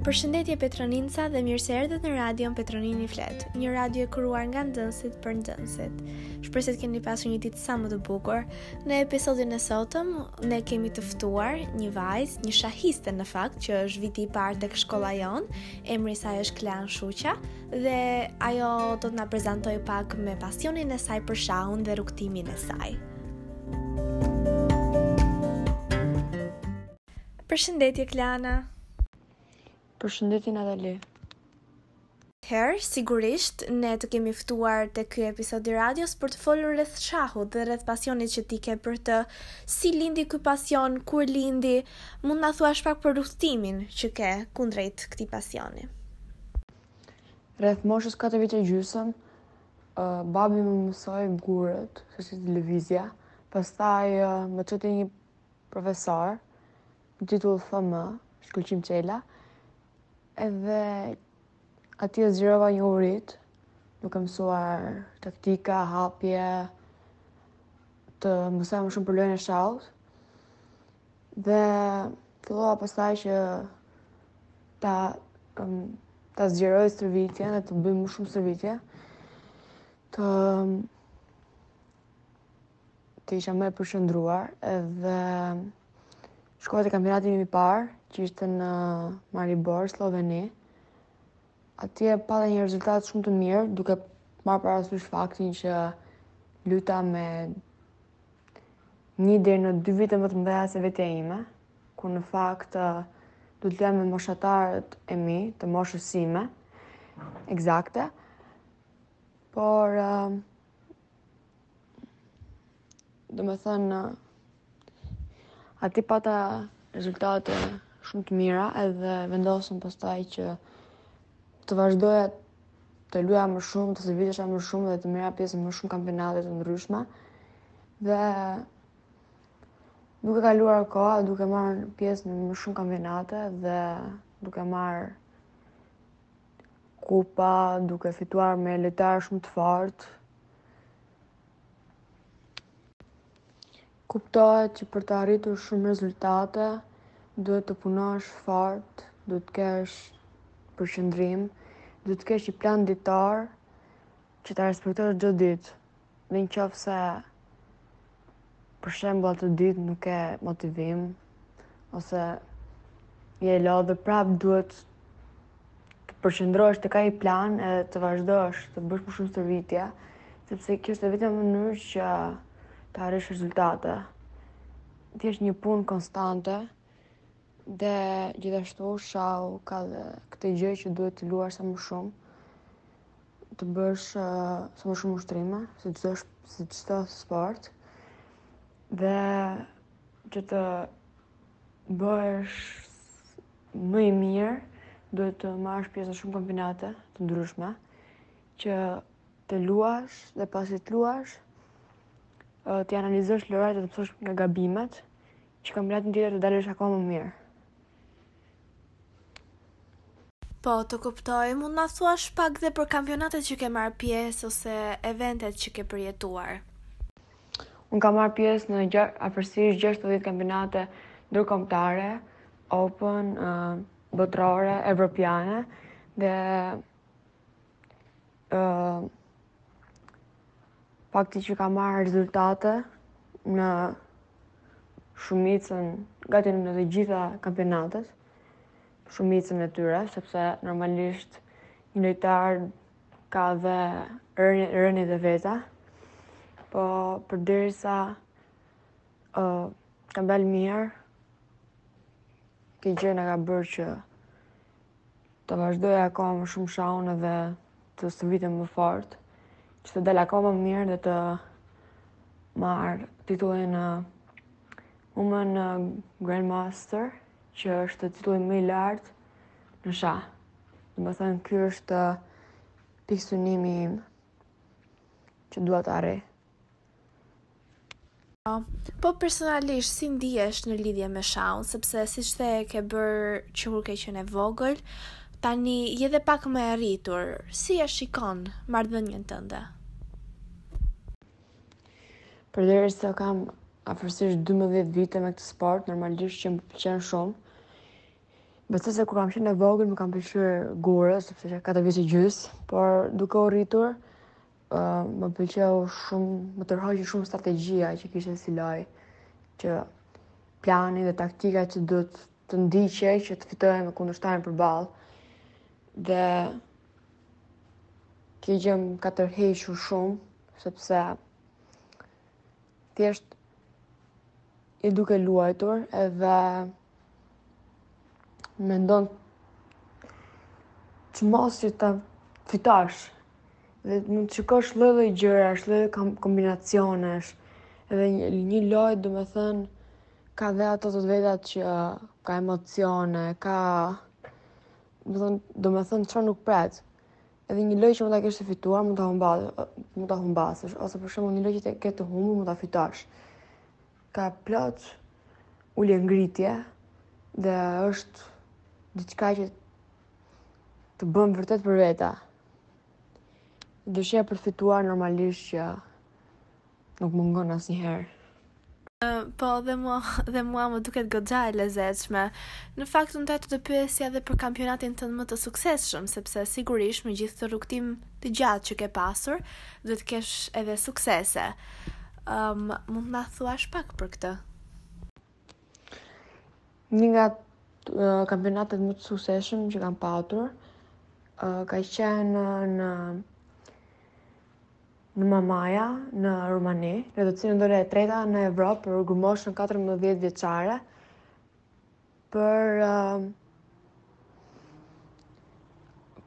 Përshëndetje Petroninsa dhe mirë se erdhët në radion Petronini Flet, një radio e kuruar nga nxënësit për nxënësit. Shpresoj se keni pasur një ditë sa më të bukur. Në episodin e sotëm ne kemi të ftuar një vajzë, një shahiste në fakt, që është viti i parë tek shkolla jonë, emri i saj është Klana Shuqa dhe ajo do të na prezantojë pak me pasionin e saj për shahun dhe rrugëtimin e saj. Përshëndetje Klana. Përshëndetje Natali. Herë, sigurisht, ne të kemi ftuar te ky episod i radios për të folur rreth shahut dhe rreth pasionit që ti ke për të. Si lindi ky pasion, kur lindi, Mund na thuash pak për rrugëtimin që ke kundrejt këtij pasioni? Rreth moshës katër vite e gjysëm, babi më mësoi gurët se si të lëvizja. Pastaj më çoi te një profesor, me titull FM, Shkëlqim Cela, edhe Atje zgjerova njohuritë, duke mësuar taktika, hapje, të mësoj më shumë për lojën e shahut. Dhe fillova pastaj që ta um, ta zgjeroj stërvitjen dhe të bëj më shumë stërvitje. Të um, të isha më e përqendruar edhe Shkova te kampionati im i parë, që ishte në Maribor, Slloveni. Atje pata një rezultat shumë të mirë, duke marrë parasysh faktin që luta me një deri në dy vite më të mëdha se vetja ime, ku në fakt duhet të luaja me moshatarët e mi, të moshës sime, ekzakte. Por Domethënë, aty pata rezultate shumë të mira edhe vendosëm pastaj që të vazhdoja të luaja më shumë, të stërvitesha më shumë dhe të merrja pjesë në më shumë kampionate të ndryshme. Dhe duke kaluar koha, duke marrë pjesë në më shumë kampionate dhe duke marrë Kupa duke fituar me lojtarë shumë të fortë. Kuptohet që për të arritur shumë rezultate, duhet të punosh fort, duhet të kesh përqendrim, duhet të kesh një plan ditar që ta respektosh çdo ditë. Në në qoftë se për shembull atë ditë nuk ke motivim, ose je e lodhur dhe prapë duhet të përqendrohesh tek ai plan edhe të vazhdosh të bësh më shumë stërvitje, sepse kjo është e vetmja mënyrë që të arrish rezultate. Dhe është një punë konstante dhe gjithashtu shahu ka dhe këtë gjë që duhet të luash sa më shumë. të bësh sa më shumë ushtrime, si çdo si çdo sport dhe që të bëhesh më i mirë, duhet të marrësh pjesë në shumë kampionate të ndryshme që të luash dhe pasi të luash, të analizosh lojërat dhe të mësosh nga gabimet, që kampionatin tjetër të dalësh akoma më mirë. Po, të kuptoj. Mund të na thuash pak dhe për kampionatet që ke marrë pjesë ose eventet që ke përjetuar? Unë kam marrë pjesë në afërsisht 60 kampionate ndërkombëtare, Open, botërore, evropiane dhe Uh, fakti që kam marrë rezultate në shumicën, gati në të gjitha kampionatet, shumicën e tyre, sepse normalisht një lojtar ka dhe rëniet e veta, po përderisa uh, kam dalë mirë, kjo gjë më ka bërë që Ta vazhdoj akoma më shumë shahun edhe të stërvitem më fort, që të dal akoma më mirë dhe të marr titullin Woman Grandmaster, që është titulli më i lartë në shah. Domethënë, ky është pikësynimi im që dua të arrij. Po personalisht si ndihesh në lidhje me shahun, sepse siç the ke bërë që kur ke qenë e vogël, tani je dhe pak më e rritur, si e shikon marrëdhënien tënde? Përderisa kam afërsisht 12 vite me këtë sport, normalisht që më pëlqen shumë. Besoj se kur kam qenë e vogël më kanë pëlqyer gurët, sepse ka të vijë gjys, por duke u rritur, Uh, më pëlqeu shumë, më tërhoqi shumë strategjia që kishte si lojë, që plani dhe taktika që duhet të ndiqje që të fitoje me kundërshtarin përballë. Dhe kjo gjë më ka tërhequr shumë, sepse thjesht i duke luajtur edhe mendon që mos që të fitash dhe mund të shikosh lloj lloj gjërash, lloj lloj kombinacionesh edhe një, një lojë domethënë ka dhe ato të vetat që ka emocione, ka domethënë çfarë nuk pret Edhe një lojë që mund ta kesh të fituar, mund ta humbasësh, mund ta humbasësh, ose për shembull një lojë që e ke të humbur, mund ta fitosh. Ka plot ulje ngritje dhe është diçka që të bën vërtet për vete. Dëshira për të fituar normalisht që Nuk mungon asnjëherë. Po, dhe mua, dhe mua më duket goxha e lezetshme. Në fakt, unë doja të të pyesja edhe për kampionatin tënd më të suksesshëm, sepse sigurisht me gjithë këtë rrugëtim të gjatë që ke pasur, duhet të kesh edhe suksese. Um, mund të na thuash pak për këtë? Një nga uh, kampionatet më të suksesshëm që kam patur, uh, ka qenë në Në Mamaja në Rumani, në të cilën dola e treta në Evropë për grupmoshën 14 vjeçare, për, uh,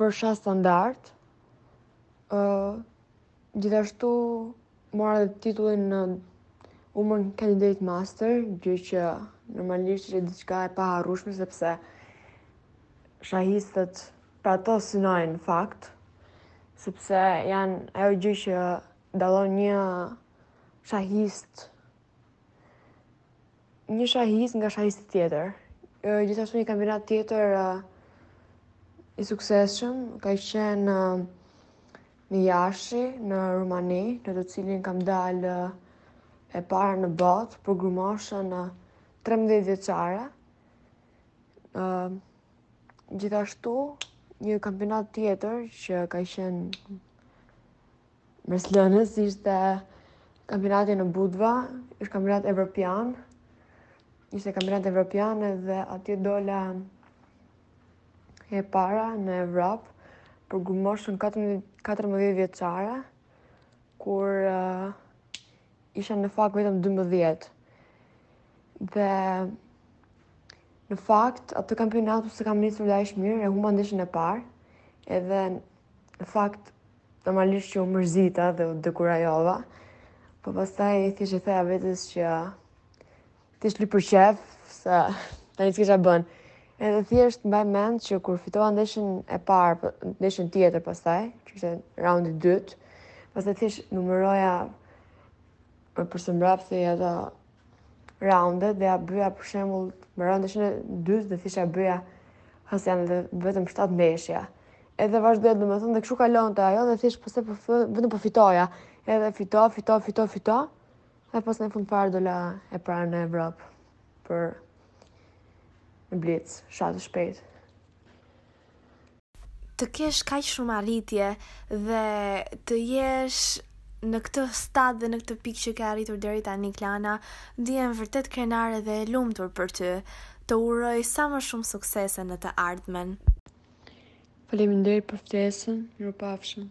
për shah standard, uh, gjithashtu mora dhe titullin në Woman candidate master, gjë që normalisht qe diçka e paharrueshme sepse shahistët për ato synojnë në fakt, sepse janë ajo gjë që dallon një shahist një shahist nga shahisti tjetër. Gjithashtu një kampionat tjetër i suksesshëm ka qenë në Jashi, në Rumani, në të cilin kam dalë e para në botë për grupmoshën 13 vjeçare, Uh, gjithashtu, një kampionat tjetër që ka qenë mbresëlënës ishte kampionati në Budva, ishte kampionat evropian. Ishte kampionat evropian dhe atje dola e para në Evropë për grupmoshën 14 vjeçare, kur uh, isha në fakt vetëm 12. Dhe në fakt atë kampionat unë s'e kam nisur dhe aq mirë, e humba ndeshjen e parë. Edhe në fakt normalisht që u mërzita dhe u dekurajova. Po pastaj thjesht i thoja vetes që Ti luj për qejf, se tani s'ke ça bën. Edhe thjesht mbaj mend që kur fitova ndeshjen e parë, po, ndeshjen tjetër pastaj, që ishte raundi i dytë, pastaj thjesht numëroja për së mbrapshti edhe raundet dhe ia bëja për shembull me raundet ishin dytë dhe thjesht ia bëja ah janë dhe vetëm 7 ndeshje. Edhe vazhdoja domethënë dhe kështu kalonte ajo dhe thjesht pse po vetëm po fitoja. Edhe fito, fito, fito, fito. E pastaj në fund parë dola e parë në Evropë për në blitz, shah të shpejt. Të kesh kaq shumë arritje dhe të jesh në këtë stad dhe në këtë pikë që ke arritur deri tani Klana, ndihem vërtet krenare dhe e lumtur për ty. Të uroj sa më shumë suksese në të ardhmen. Faleminderit për ftesën, mirupafshim.